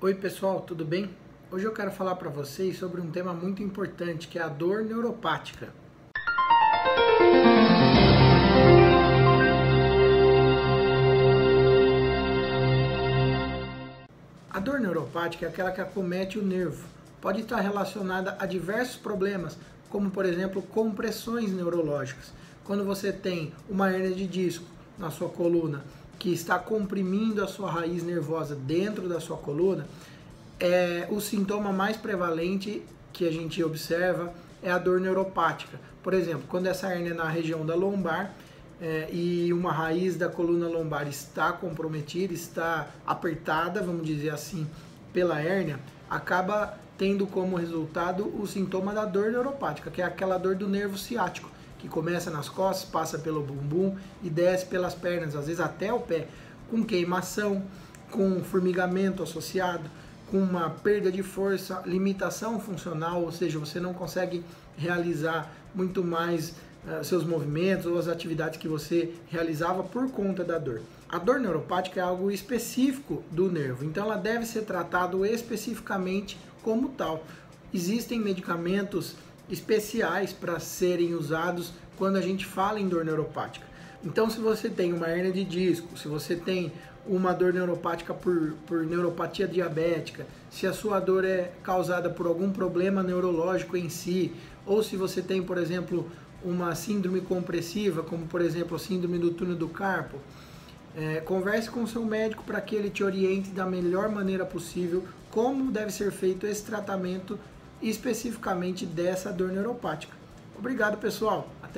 Oi pessoal, tudo bem? Hoje eu quero falar para vocês sobre um tema muito importante que é a dor neuropática. A dor neuropática é aquela que acomete o nervo. Pode estar relacionada a diversos problemas, como por exemplo compressões neurológicas. Quando você tem uma hernia de disco na sua coluna que está comprimindo a sua raiz nervosa dentro da sua coluna, é, o sintoma mais prevalente que a gente observa é a dor neuropática. Por exemplo, quando essa hernia é na região da lombar é, e uma raiz da coluna lombar está comprometida, está apertada, vamos dizer assim, pela hérnia, acaba tendo como resultado o sintoma da dor neuropática, que é aquela dor do nervo ciático que começa nas costas, passa pelo bumbum e desce pelas pernas, às vezes até o pé, com queimação, com formigamento associado, com uma perda de força, limitação funcional, ou seja, você não consegue realizar muito mais uh, seus movimentos ou as atividades que você realizava por conta da dor. A dor neuropática é algo específico do nervo, então ela deve ser tratado especificamente como tal. Existem medicamentos especiais para serem usados quando a gente fala em dor neuropática. Então, se você tem uma hernia de disco, se você tem uma dor neuropática por, por neuropatia diabética, se a sua dor é causada por algum problema neurológico em si, ou se você tem, por exemplo, uma síndrome compressiva, como por exemplo a síndrome do túnel do carpo, é, converse com o seu médico para que ele te oriente da melhor maneira possível como deve ser feito esse tratamento especificamente dessa dor neuropática. Obrigado, pessoal. Até